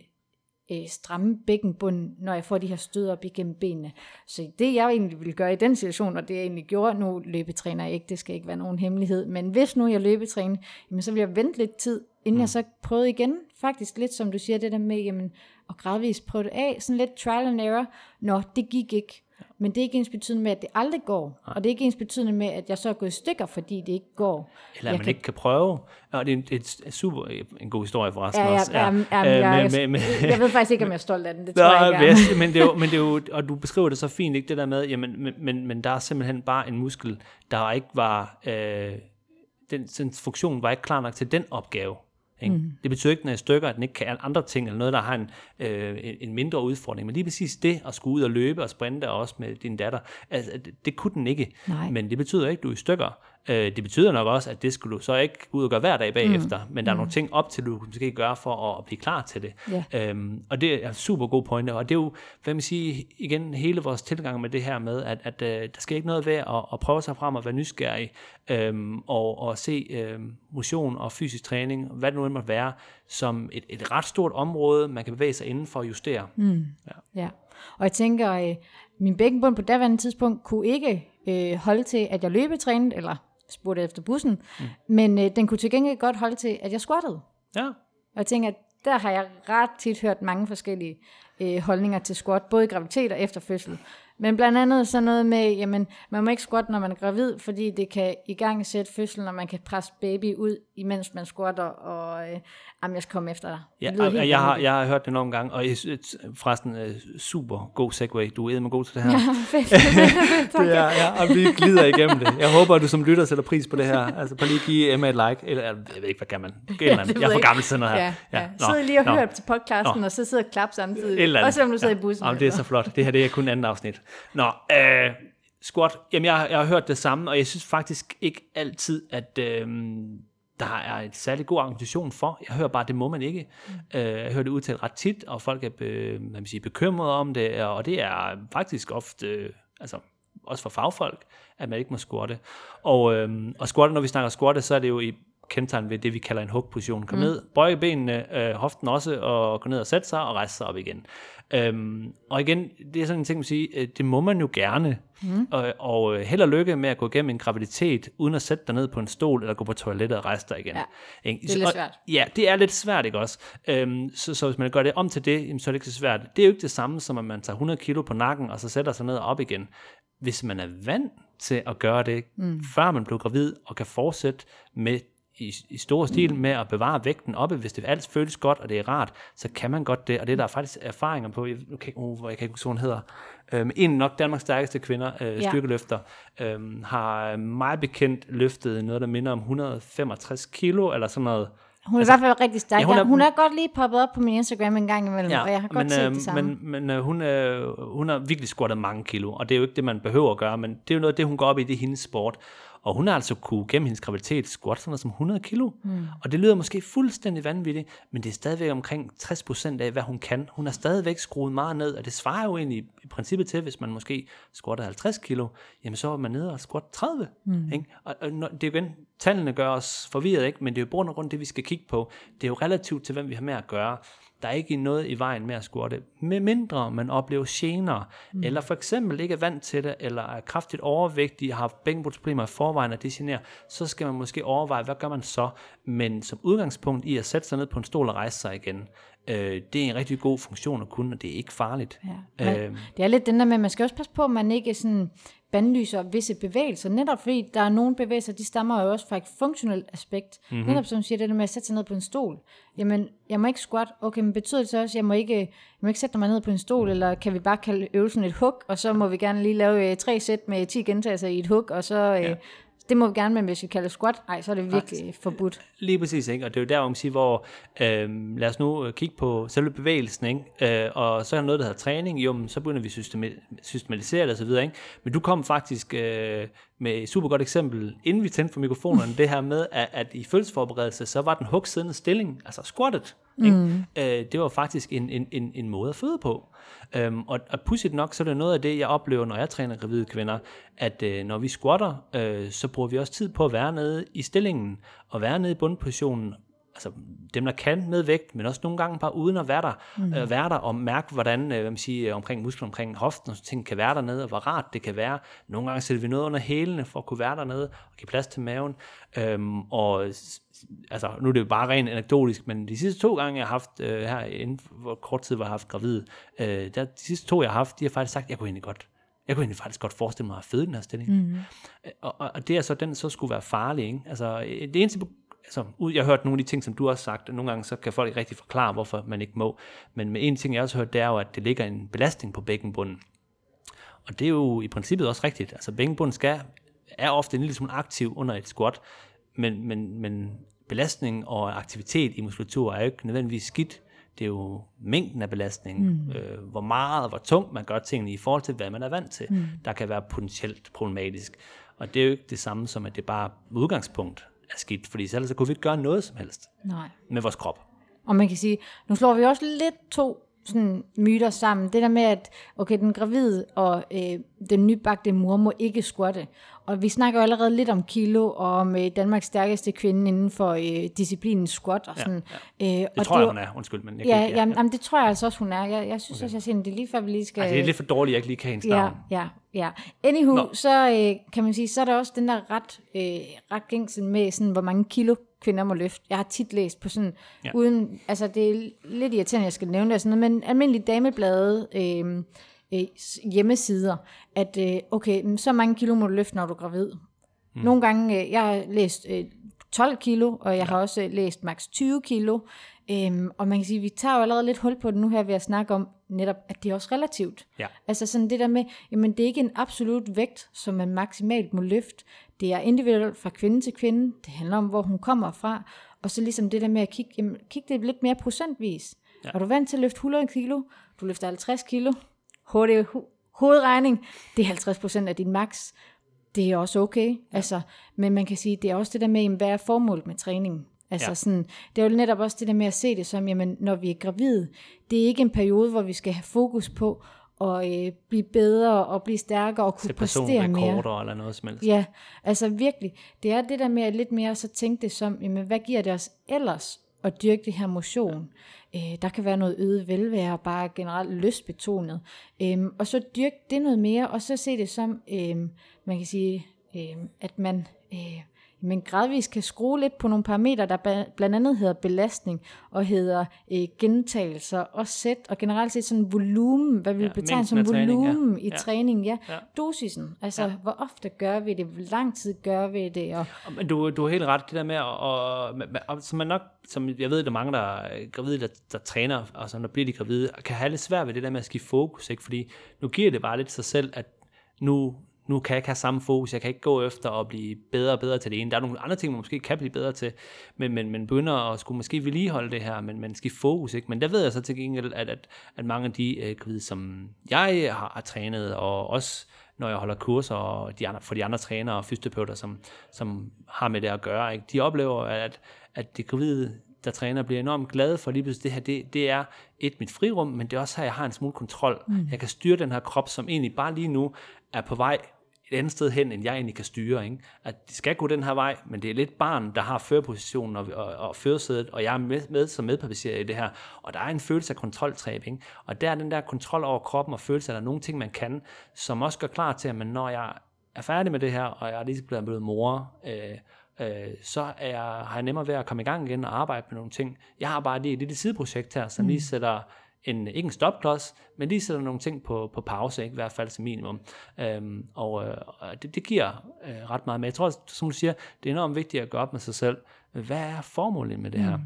øh, stramme bækkenbunden, når jeg får de her stød op igennem benene. Så det jeg egentlig ville gøre i den situation, og det jeg egentlig gjorde, nu løbetræner jeg ikke, det skal ikke være nogen hemmelighed, men hvis nu jeg løbetræner, jamen så vil jeg vente lidt tid, inden mm. jeg så prøvede igen, faktisk lidt som du siger, det der med, jamen, at gradvist prøve det af, sådan lidt trial and error, nå, det gik ikke, men det er ikke ens betydende med, at det aldrig går. Nej. Og det er ikke ens betydende med, at jeg så er gået i stykker, fordi det ikke går. Eller at man kan... ikke kan prøve. Og det er en, et, super en god historie forresten ja, ja, også. Ja, ja, ja, øh, jeg, med, med, jeg ved faktisk ikke, om jeg er stolt af den. Det tror Nå, jeg ikke men, det er jo, men det er jo, og du beskriver det så fint, ikke det der med, jamen, men, men, men der er simpelthen bare en muskel, der ikke var, øh, den, den funktion var ikke klar nok til den opgave. Ikke? Mm. Det betyder ikke, at den er stykker, at den ikke kan andre ting, eller noget, der har en, øh, en mindre udfordring. Men lige præcis det, at skulle ud og løbe og sprinte også med din datter, altså, det, det kunne den ikke. Nej. Men det betyder ikke, at du er i stykker. Øh, det betyder nok også, at det skulle du så ikke ud og gøre hver dag bagefter, mm. men der er mm. nogle ting op til, du måske gøre for at, at blive klar til det. Yeah. Øhm, og det er en super god pointe, og det er jo, hvad man siger, igen, hele vores tilgang med det her med, at, at uh, der skal ikke noget ved at, at prøve sig frem og være nysgerrig, øhm, og, og se øhm, motion og fysisk træning, hvad det nu end måtte være, som et, et ret stort område, man kan bevæge sig inden for at justere. Mm. Ja. ja. Og jeg tænker, øh, min bækkenbund på daværende tidspunkt kunne ikke øh, holde til, at jeg løbetrænede, eller spurgte efter bussen, mm. men øh, den kunne til gengæld godt holde til, at jeg squattede. Ja. Og jeg tænker, at der har jeg ret tit hørt mange forskellige øh, holdninger til squat, både i graviditet og efter fødsel. Men blandt andet sådan noget med, jamen, man må ikke squatte, når man er gravid, fordi det kan i gang sætte fødslen, og man kan presse baby ud, imens man squatter, og øh, jamen, jeg skal komme efter dig. Ja, og, jeg, har, jeg har hørt det nogle gange, og jeg forresten, uh, super god segway. Du er med god til det her. Ja, fedt. det er, ja, og vi glider igennem det. Jeg håber, at du som lytter sætter pris på det her. Altså, bare lige give Emma et like. Eller, jeg ved ikke, hvad kan man? Ja, jeg er for gammel til noget her. Ja, ja. ja. Sidder lige og hører til podcasten, nå. og så sidder og klap samtidig. Også om du sidder ja. i bussen. Jamen, det er så flot. Det her det er kun anden afsnit. Nå, øh, squat. Jamen, jeg, jeg har hørt det samme, og jeg synes faktisk ikke altid, at øh, der er et særligt god argumentation for. Jeg hører bare, at det må man ikke. Mm. Øh, jeg hører det udtalt ret tit, og folk er be, man sige, bekymrede om det, og det er faktisk ofte, øh, altså også for fagfolk, at man ikke må squatte. Og, øh, og squatte, når vi snakker squatte, så er det jo i kendetegn ved det, vi kalder en hug-position. Kom mm. ned, bøje benene, øh, hoften også, og gå ned og sætte sig, og rejse sig op igen. Øhm, og igen, det er sådan en ting, man siger, øh, det må man jo gerne. Mm. Og, og øh, held og lykke med at gå igennem en graviditet, uden at sætte dig ned på en stol, eller gå på toilettet og rejse dig igen. Ja, det er lidt svært. Og, ja, det er lidt svært, ikke også? Øhm, så, så hvis man gør det om til det, så er det ikke så svært. Det er jo ikke det samme, som at man tager 100 kilo på nakken, og så sætter sig ned og op igen. Hvis man er vant til at gøre det, mm. før man blev gravid, og kan fortsætte med i, i stor stil med at bevare vægten oppe, hvis det alt føles godt, og det er rart, så kan man godt det, og det er der faktisk erfaringer på, jeg, okay, uh, jeg kan ikke huske, hun hedder, øhm, en nok Danmarks stærkeste kvinder, øh, ja. styrkeløfter, øhm, har meget bekendt løftet noget, der minder om 165 kilo, eller sådan noget, hun er altså, i hvert fald rigtig stærk. Ja, hun, er, hun er godt lige poppet op på min Instagram en gang imellem, ja, og jeg har godt men, set øh, det samme. Men, men øh, hun, øh, hun har virkelig squattet mange kilo, og det er jo ikke det, man behøver at gøre, men det er jo noget af det, hun går op i, det er hendes sport. Og hun har altså kunne gennem hendes graviditet squat sådan noget som 100 kilo. Mm. Og det lyder måske fuldstændig vanvittigt, men det er stadigvæk omkring 60% af, hvad hun kan. Hun har stadigvæk skruet meget ned, og det svarer jo egentlig i princippet til, hvis man måske squatter 50 kilo, jamen så er man nede og squat 30. Mm. Ikke? Og, og det er jo igen, tallene gør os forvirret, ikke? men det er jo bund og grund det, vi skal kigge på. Det er jo relativt til, hvem vi har med at gøre. Der er ikke noget i vejen med at squatte, med mindre man oplever gener, mm. eller for eksempel ikke er vant til det, eller er kraftigt overvægtig, har haft bækkenbrudsproblemer i forvejen, og det generer, så skal man måske overveje, hvad gør man så? Men som udgangspunkt i at sætte sig ned på en stol og rejse sig igen, øh, det er en rigtig god funktion at kunne, og det er ikke farligt. Ja. øh, det er lidt den der med, at man skal også passe på, at man ikke sådan bandlyser visse bevægelser, netop fordi der er nogle bevægelser, de stammer jo også fra et funktionelt aspekt. Mm-hmm. Netop som siger, det der med at sætte sig ned på en stol. Jamen, jeg må ikke squat. Okay, men betyder det så også, at jeg må ikke, jeg må ikke sætte mig ned på en stol, eller kan vi bare kalde øvelsen et hug, og så må vi gerne lige lave øh, tre sæt med 10 gentagelser i et hug, og så øh, ja. Det må vi gerne, men hvis vi kalder squat, nej, så er det virkelig Ej, forbudt. Lige præcis, ikke? og det er jo der, hvor man siger, hvor øh, lad os nu øh, kigge på selve bevægelsen, ikke? Øh, og så er der noget, der hedder træning, jo, men så begynder vi at systematisere det osv., ikke? men du kom faktisk øh, med et super godt eksempel, inden vi tændte for mikrofonerne, det her med, at, at i følelsesforberedelse, så var den hugsiddende stilling, altså squattet, Mm. Øh, det var faktisk en, en, en, en måde at føde på. Øhm, og, og pudsigt nok, så er det noget af det, jeg oplever, når jeg træner gravide kvinder, at øh, når vi squatter, øh, så bruger vi også tid på at være nede i stillingen, og være nede i bundpositionen, altså dem, der kan med vægt, men også nogle gange bare uden at være der, mm. øh, være der og mærke, hvordan øh, hvad man siger, omkring muskler, omkring hoften, og sådan ting kan være dernede, og hvor rart det kan være. Nogle gange sætter vi noget under hælene for at kunne være dernede og give plads til maven. Øhm, og altså, nu er det jo bare rent anekdotisk, men de sidste to gange, jeg har haft øh, her inden for kort tid, hvor jeg har haft gravid, øh, der, de sidste to, jeg har haft, de har faktisk sagt, jeg kunne egentlig godt jeg kunne egentlig faktisk godt forestille mig at føde den her stilling. Mm. Og, og, og det er så, den så skulle være farlig. Ikke? Altså, det eneste altså, ud, jeg har hørt nogle af de ting, som du har sagt, og nogle gange så kan folk ikke rigtig forklare, hvorfor man ikke må. Men med en ting, jeg også har hørt, det er jo, at det ligger en belastning på bækkenbunden. Og det er jo i princippet også rigtigt. Altså bækkenbunden skal, er ofte en lille smule aktiv under et squat, men, men, men belastning og aktivitet i muskulatur er jo ikke nødvendigvis skidt. Det er jo mængden af belastning, mm. øh, hvor meget og hvor tungt man gør tingene i forhold til, hvad man er vant til, mm. der kan være potentielt problematisk. Og det er jo ikke det samme som, at det bare er udgangspunkt er skidt, fordi ellers så kunne vi ikke gøre noget som helst Nej. med vores krop. Og man kan sige, nu slår vi også lidt to sådan myter sammen. Det der med, at okay, den gravide og øh, den nybagte mor må ikke squatte. Og vi snakker jo allerede lidt om kilo, og om øh, Danmarks stærkeste kvinde inden for øh, disciplinen squat. Og sådan. Ja, ja. Øh, det og tror det, jeg, hun er. Undskyld, men jeg ja, ikke, ja, ja. Jamen, det tror jeg altså også, hun er. Jeg, jeg synes okay. også, jeg siger, det er lige før, vi lige skal... Altså, det er lidt for dårligt, at jeg ikke lige kan hendes ja, Ja, ja. Anywho, Nå. så øh, kan man sige, så er der også den der ret, øh, ret gængsel med, sådan, hvor mange kilo kvinder må løfte. Jeg har tit læst på sådan, ja. uden, altså det er lidt irriterende, jeg skal nævne det, sådan noget, men almindelige dameblade, øh, øh, hjemmesider, at øh, okay, så mange kilo må du løfte, når du er gravid. Mm. Nogle gange, øh, jeg har læst øh, 12 kilo, og jeg ja. har også øh, læst maks 20 kilo. Øhm, og man kan sige, vi tager jo allerede lidt hul på det nu her ved at snakke om netop, at det er også relativt. Ja. Altså sådan det der med, jamen det er ikke en absolut vægt, som man maksimalt må løfte. Det er individuelt fra kvinde til kvinde. Det handler om, hvor hun kommer fra. Og så ligesom det der med at kigge, jamen, kigge det lidt mere procentvis. Ja. Er du vant til at løfte 100 kilo? Du løfter 50 kilo. Hurtig hovedregning. Det er 50 procent af din max. Det er også okay. Ja. Altså, men man kan sige, det er også det der med, hvad er formålet med træningen? Altså ja. sådan, det er jo netop også det der med at se det som, jamen, når vi er gravide, det er ikke en periode, hvor vi skal have fokus på at øh, blive bedre og blive stærkere og kunne præstere mere. eller noget som helst. Ja, altså virkelig. Det er det der med at lidt mere så tænke det som, jamen, hvad giver det os ellers at dyrke det her motion? Øh, der kan være noget øget velvære, bare generelt lystbetonet. Øh, og så dyrke det noget mere, og så se det som, øh, man kan sige, øh, at man... Øh, men gradvist kan skrue lidt på nogle parametre, der blandt andet hedder belastning og hedder øh, gentagelser og sæt, og generelt set sådan volumen, hvad vi ja, betegne som volumen ja. i ja. træning, ja. ja. Dosisen, altså ja. hvor ofte gør vi det, hvor lang tid gør vi det. Og Men du, du har helt ret, det der med, og, og, som man nok, som jeg ved, der er mange, der er gravide, der, der træner, og så når bliver de gravide, kan have lidt svært ved det der med at skifte fokus, ikke? fordi nu giver det bare lidt sig selv, at nu, nu kan jeg ikke have samme fokus, jeg kan ikke gå efter at blive bedre og bedre til det ene. Der er nogle andre ting, man måske kan blive bedre til, men, men, men begynder at skulle måske vedligeholde det her, men, men skifte fokus. Ikke? Men der ved jeg så til gengæld, at, at, at mange af de øh, som jeg har, har trænet, og også når jeg holder kurser og de andre, for de andre trænere og fysioterapeuter, som, som har med det at gøre, ikke? de oplever, at, at det gravide der træner, bliver enormt glad for lige pludselig det her, det, det er et mit frirum, men det er også her, jeg har en smule kontrol. Mm. Jeg kan styre den her krop, som egentlig bare lige nu er på vej et andet sted hen, end jeg egentlig kan styre. Ikke? At de skal gå den her vej, men det er lidt barn, der har førerpositionen og, og, og førersædet, og jeg er med, med som medpassager i det her. Og der er en følelse af kontroltræb. Ikke? Og der er den der kontrol over kroppen og følelse, at der er nogle ting, man kan, som også gør klar til, at man, når jeg er færdig med det her, og jeg er lige blevet mor, øh, øh, så er jeg, har jeg nemmere ved at komme i gang igen og arbejde med nogle ting. Jeg har bare lige et lille sideprojekt her, som mm. lige sætter en, ikke en stopklods, men lige sætter nogle ting på, på pause, ikke? i hvert fald som minimum. Øhm, og øh, det, det giver øh, ret meget. Men jeg tror, som du siger, det er enormt vigtigt at gå op med sig selv. Hvad er formålet med det her? Mm.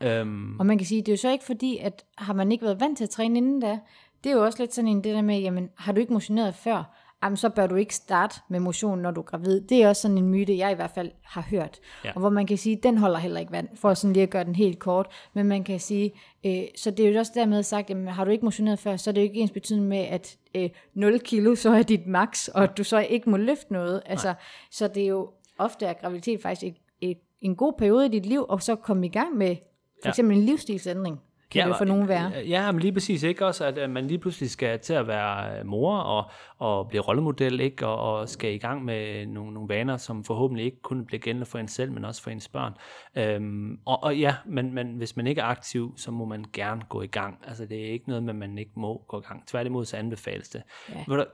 Ja. Øhm, og man kan sige, det er jo så ikke fordi, at har man ikke været vant til at træne inden da, det er jo også lidt sådan en det der med, jamen har du ikke motioneret før? Jamen, så bør du ikke starte med motion, når du er gravid. Det er også sådan en myte, jeg i hvert fald har hørt. Ja. Og hvor man kan sige, den holder heller ikke vand, for sådan lige at gøre den helt kort. Men man kan sige, øh, så det er jo også dermed sagt, jamen, har du ikke motioneret før, så er det jo ikke ens betydning med, at øh, 0 kilo, så er dit max, og du så ikke må løfte noget. Altså, så det er jo ofte, at graviditet faktisk et, et, en god periode i dit liv, og så komme i gang med for eksempel ja. en livsstilsændring kan ja, det for nogen være. Ja, men lige præcis ikke også, at man lige pludselig skal til at være mor og, og blive rollemodel, ikke? Og, og skal i gang med nogle, nogle vaner, som forhåbentlig ikke kun bliver gældende for en selv, men også for ens børn. Øhm, og, og ja, men, men hvis man ikke er aktiv, så må man gerne gå i gang. Altså det er ikke noget med, man ikke må gå i gang. Tværtimod så anbefales det. Ja.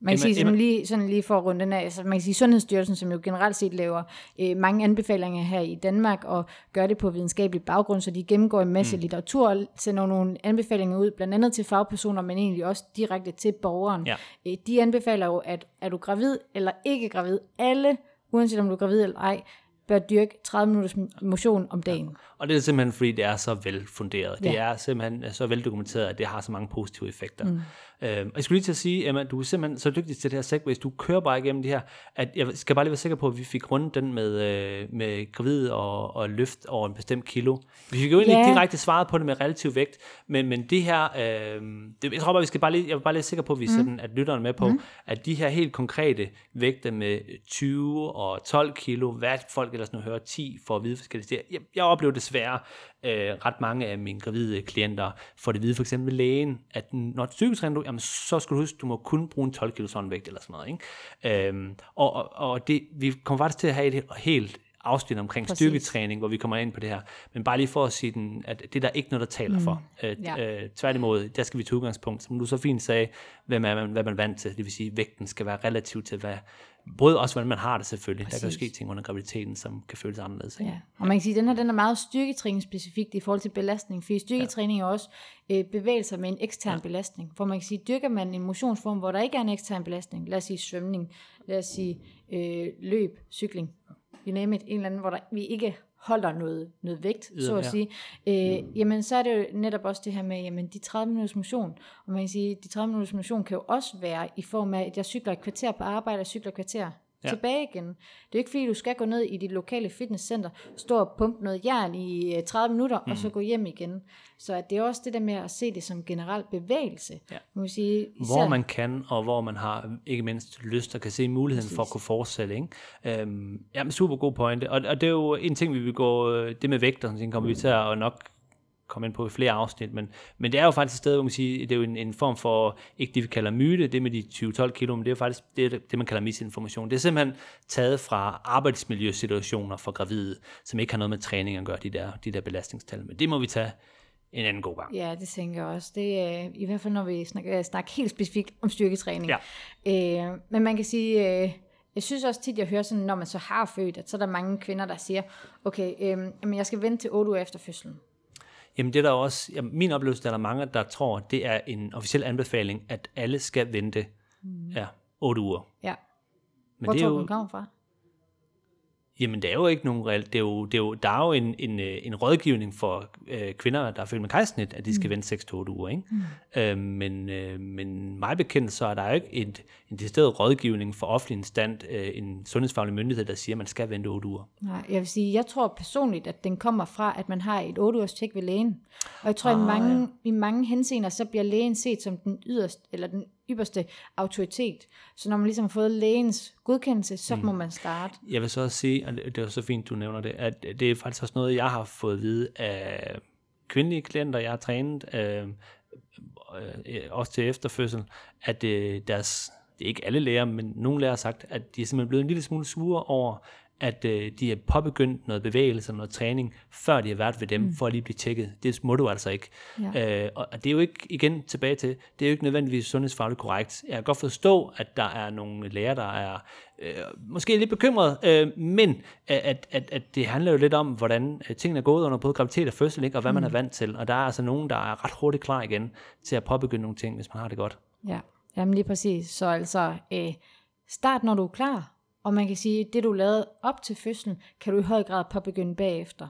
Man kan sige, som lige, sådan lige for at runde den af, altså man kan sige, Sundhedsstyrelsen, som jo generelt set laver øh, mange anbefalinger her i Danmark, og gør det på videnskabelig baggrund, så de gennemgår en masse mm. litteratur, og sender nogle anbefalinger ud, blandt andet til fagpersoner, men egentlig også direkte til borgeren. Ja. Øh, de anbefaler jo, at er du gravid eller ikke gravid, alle, uanset om du er gravid eller ej, bør dyrke 30 minutters motion om dagen. Ja. Og det er simpelthen, fordi det er så velfunderet. Ja. Det er simpelthen så veldokumenteret, at det har så mange positive effekter. Mm. Øhm, og jeg skulle lige til at sige, Emma, du er simpelthen så dygtig til det her segways. Du kører bare igennem det her. At jeg skal bare lige være sikker på, at vi fik rundt den med, øh, med gravid og, og løft over en bestemt kilo. Vi fik jo egentlig ja. direkte svaret på det med relativ vægt, men, men det her, øh, det, jeg tror bare, vi skal bare lige, jeg er bare lige sikker på, at vi mm. sådan, at lytterne med på, mm. at de her helt konkrete vægte med 20 og 12 kilo, hvad folk ellers nu hører, 10 for at vide forskellige steder. Jeg, jeg oplever desværre, øh, ret mange af mine gravide klienter får det vide for eksempel lægen, at når du styrketræner du, jamen, så skal du huske, du må kun bruge en 12 kg håndvægt eller sådan noget. Ikke? Øhm, og og, og det, vi kommer faktisk til at have et helt afsnit omkring Præcis. styrketræning, hvor vi kommer ind på det her. Men bare lige for at sige, den, at det er der ikke noget, der taler mm. for. Øh, ja. øh, tværtimod, der skal vi tage udgangspunkt, som du så fint sagde, hvad man, hvad man er vant til. Det vil sige, at vægten skal være relativt til, hvad, både også, hvordan man har det selvfølgelig. Præcis. Der kan jo ske ting under graviditeten, som kan føles anderledes. Ikke? Ja. Og man kan sige, at den her den er meget styrketræning specifikt i forhold til belastning, fordi styrketræning ja. er også øh, bevægelser med en ekstern ja. belastning. For man kan sige, dyrker man en motionsform, hvor der ikke er en ekstern belastning, lad os sige svømning, lad os sige øh, løb, cykling, you name it, en eller anden, hvor der, vi ikke holder noget, noget vægt, ja, så at ja. sige, øh, jamen så er det jo netop også det her med, jamen de 30 minutters motion, og man kan sige, de 30 minutters motion kan jo også være i form af, at jeg cykler et kvarter på arbejde, og cykler et kvarter ja. tilbage igen. Det er ikke fordi, du skal gå ned i dit lokale fitnesscenter, stå og pumpe noget jern i 30 øh, minutter, mm. og så gå hjem igen. Så at det er også det der med at se det som generel bevægelse. Ja. Man sige, især... Hvor man kan, og hvor man har ikke mindst lyst, og kan se muligheden Præcis. for at kunne fortsætte. Ikke? Øhm, jamen, super god pointe. Og, og det er jo en ting, vi vil gå, øh, det med vægter, så kommer vi til at nok komme ind på i flere afsnit, men, men det er jo faktisk et sted, hvor man siger, det er jo en, en form for, ikke det vi kalder myte, det med de 20-12 kilo, men det er jo faktisk det, det, man kalder misinformation. Det er simpelthen taget fra arbejdsmiljøsituationer for gravide, som ikke har noget med træning at gøre, de der, de der belastningstal. Men det må vi tage en anden god gang. Ja, det tænker jeg også. Det er i hvert fald, når vi snakker, snakker helt specifikt om styrketræning. Ja. Øh, men man kan sige, øh, jeg synes også tit, jeg hører sådan, når man så har født, at så er der mange kvinder, der siger, okay, øh, jamen jeg skal vente til 8 uger efter fødslen. Jamen det er der også, ja, min oplevelse er der mange, der tror, det er en officiel anbefaling, at alle skal vente mm. ja, 8 uger. Ja. Men Hvor det tror du, den kommer fra? Jamen, det er jo ikke nogen reelt. Det er jo, det er jo, der er jo en, en, øh, en rådgivning for øh, kvinder, der er født med kejsnit, at de skal mm. vente 6-8 uger. Ikke? Mm. Øh, men, øh, men mig bekendt, så er der ikke et, en decideret rådgivning for offentlig instand, øh, en sundhedsfaglig myndighed, der siger, at man skal vente 8 uger. Nej, jeg vil sige, jeg tror personligt, at den kommer fra, at man har et 8 ugers tjek ved lægen. Og jeg tror, ah, i, mange, ja. i mange henseender, så bliver lægen set som den yderste, eller den ypperste autoritet. Så når man ligesom har fået lægens godkendelse, så mm. må man starte. Jeg vil så også sige, og det er så fint, du nævner det, at det er faktisk også noget, jeg har fået at vide af kvindelige klienter, jeg har trænet, øh, øh, også til efterfødsel, at øh, deres, det er ikke alle læger, men nogle læger har sagt, at de er simpelthen blevet en lille smule sure over, at øh, de har påbegyndt noget bevægelse, noget træning, før de har været ved dem, mm. for at lige blive tjekket. Det må du altså ikke. Ja. Øh, og det er jo ikke, igen tilbage til, det er jo ikke nødvendigvis sundhedsfagligt korrekt. Jeg kan godt forstå, at der er nogle læger, der er øh, måske lidt bekymret, øh, men at, at, at det handler jo lidt om, hvordan øh, tingene er gået under både graviditet og fødsel, ikke? og hvad mm. man er vant til. Og der er altså nogen, der er ret hurtigt klar igen til at påbegynde nogle ting, hvis man har det godt. Ja, Jamen lige præcis. Så altså, øh, start når du er klar og man kan sige, at det du lavede op til fødslen, kan du i høj grad påbegynde bagefter.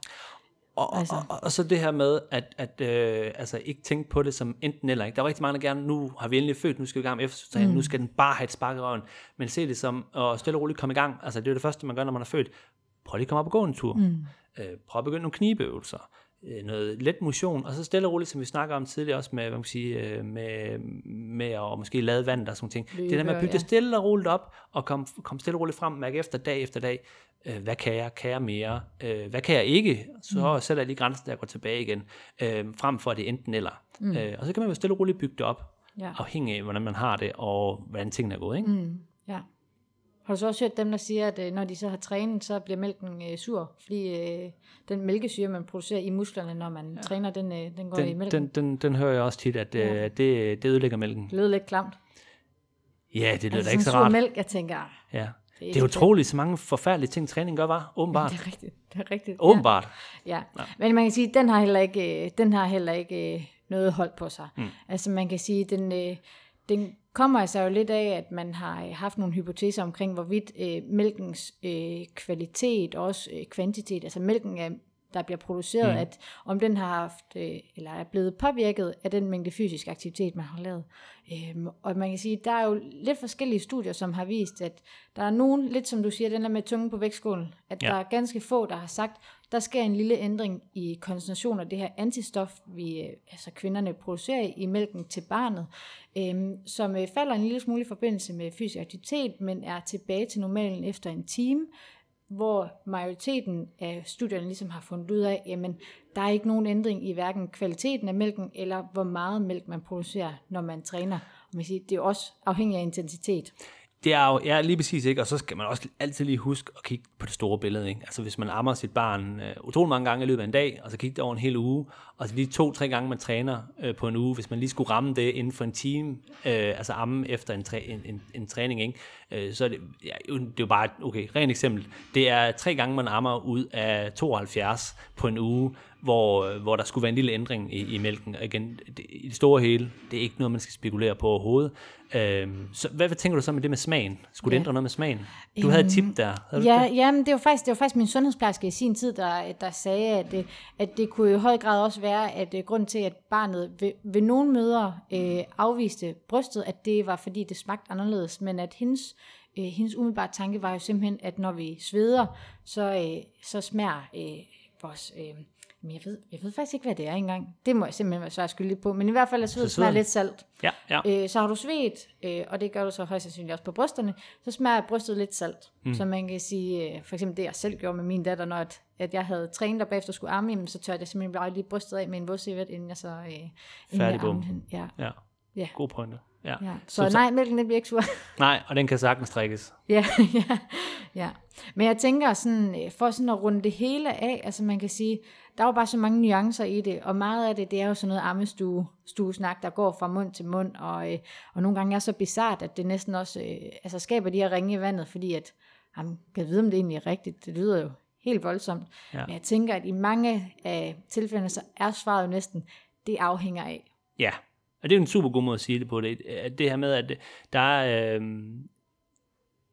Og, altså. og, og, og så det her med, at, at øh, altså ikke tænke på det som enten eller. Ikke? Der er rigtig mange, der gerne, nu har vi endelig født, nu skal vi i gang med eftersynsdagen, mm. nu skal den bare have et spark i røven. Men se det som at stille og roligt komme i gang. Altså det er det første, man gør, når man er født. Prøv lige at komme op og gå en tur. Mm. Øh, prøv at begynde nogle knibeøvelser noget let motion, og så stille og roligt, som vi snakker om tidligere også med, hvad man kan sige, øh, med, med at måske lade vand og sådan ting. Løbe, det der med at bygge ja. stille og roligt op, og komme kom stille og roligt frem, mærke efter dag efter dag, øh, hvad kan jeg, kan jeg mere, øh, hvad kan jeg ikke, så mm. sætter jeg lige grænsen, der går tilbage igen, øh, frem for at det enten eller. Mm. Øh, og så kan man jo stille og roligt bygge det op, Ja. afhængig af, hvordan man har det, og hvordan tingene er gået, ikke? Mm. Ja. Har du så også hørt dem, der siger, at øh, når de så har trænet, så bliver mælken øh, sur, fordi øh, den mælkesyre, man producerer i musklerne, når man ja. træner, den, den går i Den, mælken. den, den, den hører jeg også tit, at øh, det, det ødelægger mælken. Det lyder lidt klamt. Ja, det lyder Altså da ikke så rart. mælk, jeg tænker, ah, Ja. Det Det er er, ikke utroligt, så mange forfærdelige ting, træning gør, var åbenbart. det er rigtigt. Det er rigtigt. Åbenbart. Ja. ja. Men man kan sige, at den har heller ikke, den har heller ikke noget hold på sig. Mm. Altså man kan sige, den, den kommer altså jo lidt af, at man har øh, haft nogle hypoteser omkring, hvorvidt øh, mælkens øh, kvalitet og også øh, kvantitet, altså mælken er der bliver produceret, mm. at om den har haft, øh, eller er blevet påvirket af den mængde fysisk aktivitet, man har lavet. Øhm, og man kan sige, der er jo lidt forskellige studier, som har vist, at der er nogen, lidt som du siger, den der med tungen på vægtskålen, at Ja. der er ganske få, der har sagt, der sker en lille ændring i koncentrationen af det her antistof, vi, øh, altså kvinderne producerer i mælken til barnet, øhm, som øh, falder en lille smule i forbindelse med fysisk aktivitet, men er tilbage til normalen efter en time, hvor majoriteten af studierne ligesom har fundet ud af, jamen, der er ikke nogen ændring i hverken kvaliteten af mælken, eller hvor meget mælk man producerer, når man træner. Og man siger, det er også afhængigt af intensitet. Det er jo ja, lige præcis, ikke? Og så skal man også altid lige huske at kigge på det store billede, ikke? Altså hvis man ammer sit barn øh, utrolig mange gange i løbet af en dag, og så kigger det over en hel uge, og så lige to-tre gange man træner øh, på en uge, hvis man lige skulle ramme det inden for en time, øh, altså amme efter en, træ, en, en, en træning, ikke? Øh, så er det, ja, jo- det er jo bare, et, okay, rent eksempel, det er tre gange man ammer ud af 72 på en uge, hvor, øh, hvor der skulle være en lille ændring i, i mælken. Og igen, det, i det store hele, det er ikke noget, man skal spekulere på overhovedet. Øhm, så hvad, hvad tænker du så med det med smagen? Skulle det Ja. ændre noget med smagen? Du havde et tip der. Havde Ja, det? ja men det var faktisk, det var faktisk min sundhedsplejerske i sin tid, der, der sagde, at, det- at det kunne i høj grad også være, at øh, grund til, at barnet ved, ved nogle møder øh, afviste brystet, at det var fordi, det smagte anderledes, men at hendes, øh, hendes umiddelbare tanke var jo simpelthen, at når vi sveder, så, øh, så smager øh, vores... Øh, men jeg ved, jeg ved faktisk ikke, hvad det er engang. Det må jeg simpelthen være svært skyldig på. Men i hvert fald er sved Så smager lidt salt. Ja, ja. Øh, så har du svedt, øh, og det gør du så højst sandsynligt også på brysterne, så smager brystet lidt salt. Mm. Så man kan sige, øh, for eksempel det jeg selv gjorde med min datter, når at, at jeg havde trænet og bagefter skulle arme, jamen, så tørte jeg simpelthen bare lige brystet af med en vådsevet, inden jeg så øh, inden jeg armede hende. Ja, ja. Ja. God pointe. Ja. ja. Så, nej, mælken den bliver ikke sur. Nej, og den kan sagtens strikkes. ja, ja, ja. Men jeg tænker sådan, øh, for sådan at runde det hele af, altså man kan sige, der er jo bare så mange nuancer i det, og meget af det, det er jo sådan noget ammestue, stuesnak, der går fra mund til mund, og, øh, og nogle gange er så bizart, at det næsten også øh, altså skaber de her ringe i vandet, fordi at, jamen, kan vide, om det egentlig er rigtigt, det lyder jo helt voldsomt, Ja. men jeg tænker, at i mange af tilfældene, så er svaret jo næsten, det afhænger af. Ja, og det er jo en super god måde at sige det på. Det, at det her med, at der er... Øh,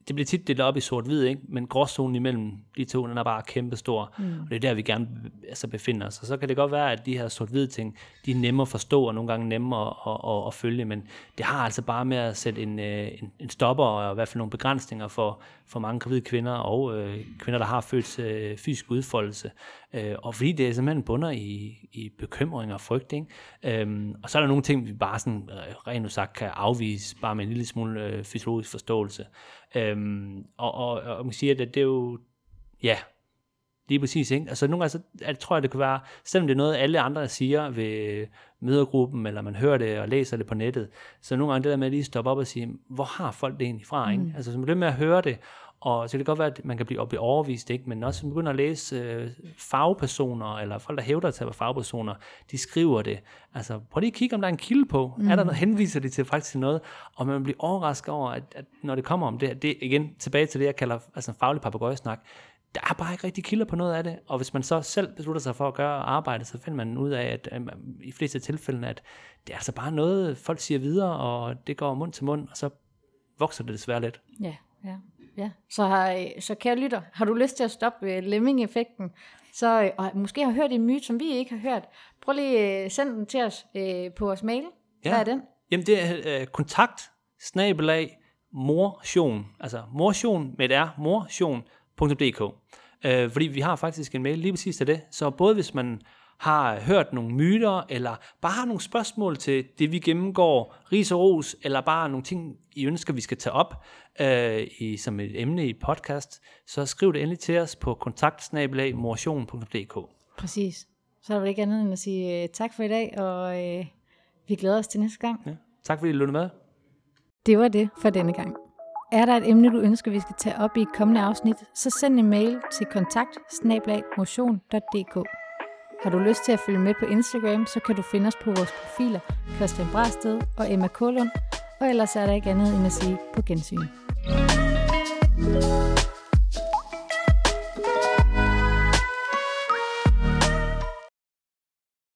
det bliver tit delt op i sort-hvid, ikke? men gråzonen imellem de to, den er bare kæmpe stor, mm. og det er der, vi gerne altså, befinder os. Og så kan det godt være, at de her sort-hvide ting, de er nemme at forstå, og nogle gange nemme at, at, at, at følge, men det har altså bare med at sætte en, øh, en, en stopper, og i hvert fald nogle begrænsninger for, for mange gravide kvinder, og øh, kvinder, der har født øh, fysisk udfoldelse. Øh, og fordi det simpelthen bunder i, i bekymring og frygt. Ikke? Øhm, og så er der nogle ting, vi bare sådan, øh, rent sagt kan afvise, bare med en lille smule øh, fysiologisk forståelse. Øhm, og, og, og man siger, at det er jo, ja, lige præcis, ikke? Altså nogle gange, så jeg tror jeg, det kan være, selvom det er noget, alle andre siger ved mødergruppen, eller man hører det og læser det på nettet, så nogle gange det der med at lige stoppe op og sige, hvor har folk det egentlig fra, ikke? Altså så man bliver med at høre det, og så kan det godt være, at man kan blive, blive overvist, ikke? men også begynde at læse øh, fagpersoner, eller folk, der hævder til at være fagpersoner, de skriver det. Altså, prøv lige at kigge, om der er en kilde på. Mm. Er der noget, henviser de til faktisk til noget? Og man bliver overrasket over, at, at når det kommer om det, det igen tilbage til det, jeg kalder altså en faglig papegøjesnak, der er bare ikke rigtig kilder på noget af det, og hvis man så selv beslutter sig for at gøre arbejdet, så finder man ud af, at øh, i fleste tilfælde, at det er altså bare noget, folk siger videre, og det går mund til mund, og så vokser det desværre lidt. Ja, ja, ja. Så, har, så kære lytter, har du lyst til at stoppe øh, lemming-effekten, så, øh, og måske har hørt en myte, som vi ikke har hørt, prøv lige øh, send den til os øh, på vores mail. Ja. Hvad er den? Jamen det er øh, kontakt, snabelag, motion, altså motion med et r, motion.dk. Øh, fordi vi har faktisk en mail lige præcis til det, så både hvis man har hørt nogle myter, eller bare har nogle spørgsmål til det, vi gennemgår, ris og ros, eller bare nogle ting, I ønsker, vi skal tage op øh, i, som et emne i podcast, så skriv det endelig til os på kontaktsnabelag.motion.dk. Præcis. Så er der vel ikke andet end at sige uh, tak for i dag, og uh, vi glæder os til næste gang. Ja. Tak fordi I lyttede med. Det var det for denne gang. Er der et emne, du ønsker, vi skal tage op i et kommende afsnit, så send en mail til kontakt har du lyst til at følge med på Instagram, så kan du finde os på vores profiler Christian Brasted og Emma Kålund, og ellers er der ikke andet end at sige på gensyn. thank you